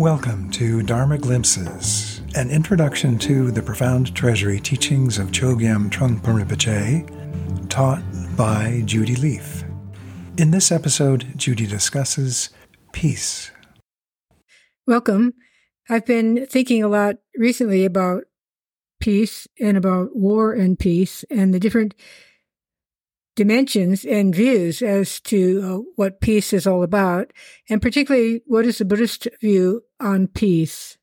Welcome to Dharma Glimpses, an introduction to the profound treasury teachings of Chogyam Trungpa Rinpoche, taught by Judy Leaf. In this episode, Judy discusses peace. Welcome. I've been thinking a lot recently about peace and about war and peace and the different dimensions and views as to uh, what peace is all about, and particularly what is the Buddhist view on peace.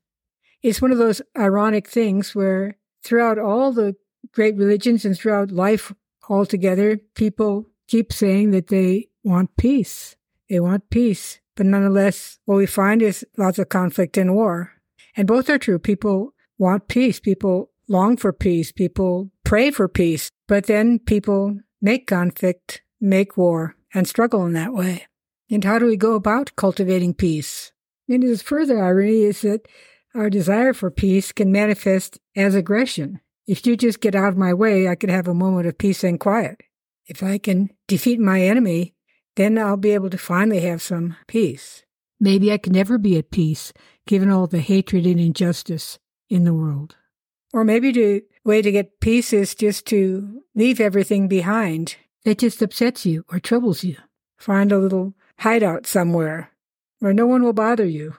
It's one of those ironic things where throughout all the great religions and throughout life altogether, people keep saying that they want peace. They want peace. But nonetheless, what we find is lots of conflict and war. And both are true. People want peace. People long for peace. People pray for peace. But then people make conflict, make war, and struggle in that way. And how do we go about cultivating peace? And his further irony is that our desire for peace can manifest as aggression. If you just get out of my way, I could have a moment of peace and quiet. If I can defeat my enemy, then I'll be able to finally have some peace. Maybe I can never be at peace, given all the hatred and injustice in the world. Or maybe the way to get peace is just to leave everything behind that just upsets you or troubles you. Find a little hideout somewhere where no one will bother you.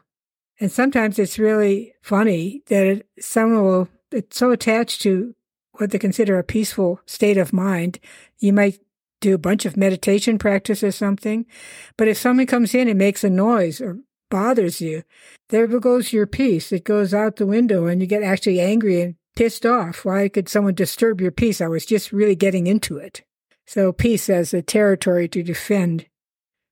And sometimes it's really funny that it, someone will, it's so attached to what they consider a peaceful state of mind. You might do a bunch of meditation practice or something. But if someone comes in and makes a noise or bothers you, there goes your peace. It goes out the window and you get actually angry and pissed off. Why could someone disturb your peace? I was just really getting into it. So peace as a territory to defend,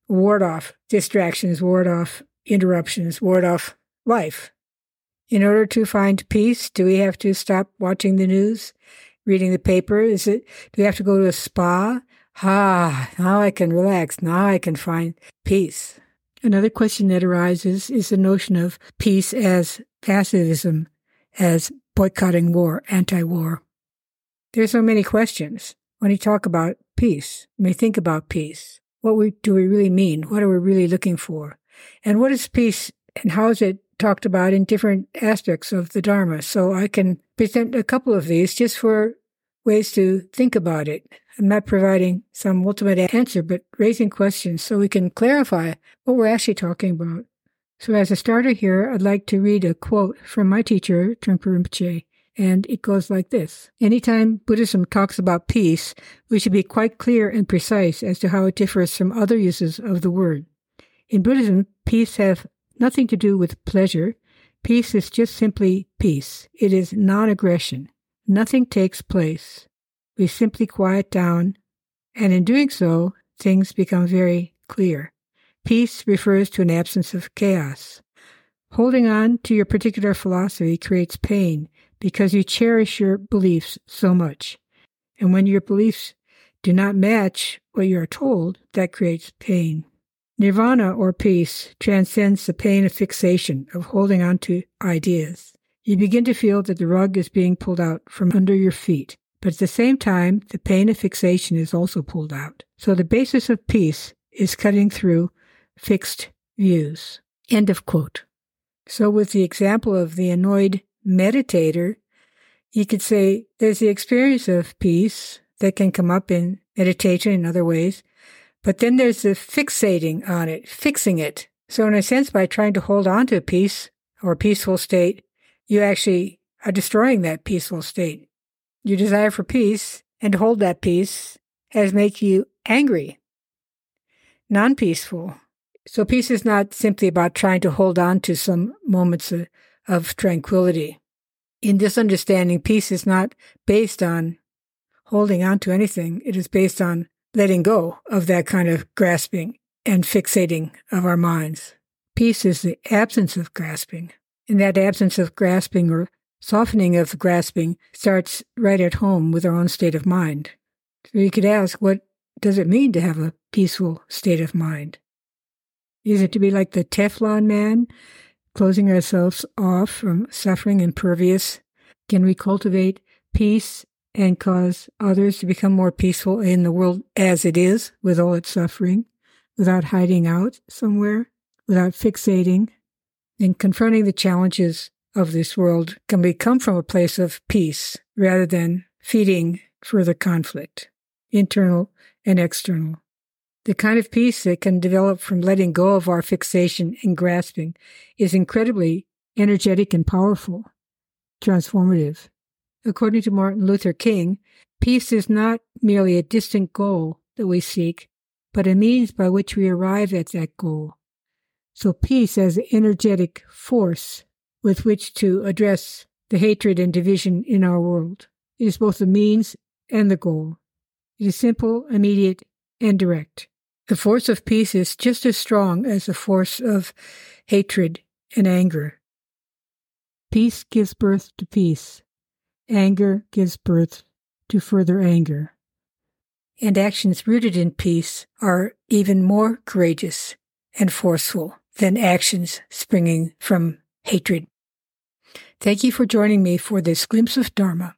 ward off distractions, ward off interruptions, ward off life. In order to find peace, do we have to stop watching the news, reading the paper? Is it, do we have to go to a spa? Ah, now I can relax. Now I can find peace. Another question that arises is the notion of peace as pacifism, as boycotting war, anti war. There's so many questions when you talk about peace, when we think about peace. What we, do we really mean? What are we really looking for? And what is peace and how is it talked about in different aspects of the Dharma? So I can present a couple of these just for ways to think about it. I'm not providing some ultimate answer, but raising questions so we can clarify what we're actually talking about. So as a starter here, I'd like to read a quote from my teacher, Trungpa Rinpoche, and it goes like this. Anytime Buddhism talks about peace, we should be quite clear and precise as to how it differs from other uses of the word. In Buddhism, peace has nothing to do with pleasure. Peace is just simply peace. It is non-aggression. Nothing takes place. We simply quiet down, and in doing so, things become very clear. Peace refers to an absence of chaos. Holding on to your particular philosophy creates pain because you cherish your beliefs so much. And when your beliefs do not match what you are told, that creates pain. Nirvana or peace transcends the pain of fixation, of holding on to ideas. You begin to feel that the rug is being pulled out from under your feet, but at the same time, the pain of fixation is also pulled out. So the basis of peace is cutting through fixed views. End of quote. So, with the example of the annoyed meditator, you could say there's the experience of peace that can come up in meditation in other ways, but then there's the fixating on it, fixing it. So, in a sense, by trying to hold on to peace or peaceful state, you actually are destroying that peaceful state. Your desire for peace and to hold that peace has made you angry, non peaceful, so peace is not simply about trying to hold on to some moments of, of tranquility. In this understanding, peace is not based on holding on to anything. It is based on letting go of that kind of grasping and fixating of our minds. Peace is the absence of grasping. And that absence of grasping or softening of grasping starts right at home with our own state of mind. So you could ask, what does it mean to have a peaceful state of mind? Is it to be like the Teflon man, closing ourselves off from suffering and impervious? Can we cultivate peace and cause others to become more peaceful in the world as it is with all its suffering without hiding out somewhere, without fixating, And confronting the challenges of this world can be come from a place of peace rather than feeding further conflict, internal and external. The kind of peace that can develop from letting go of our fixation and grasping is incredibly energetic and powerful, transformative. According to Martin Luther King, peace is not merely a distant goal that we seek, but a means by which we arrive at that goal. So peace as an energetic force with which to address the hatred and division in our world. It is both the means and the goal. It is simple, immediate, and direct. The force of peace is just as strong as the force of hatred and anger. Peace gives birth to peace. Anger gives birth to further anger. And actions rooted in peace are even more courageous and forceful than actions springing from hatred. Thank you for joining me for this glimpse of Dharma.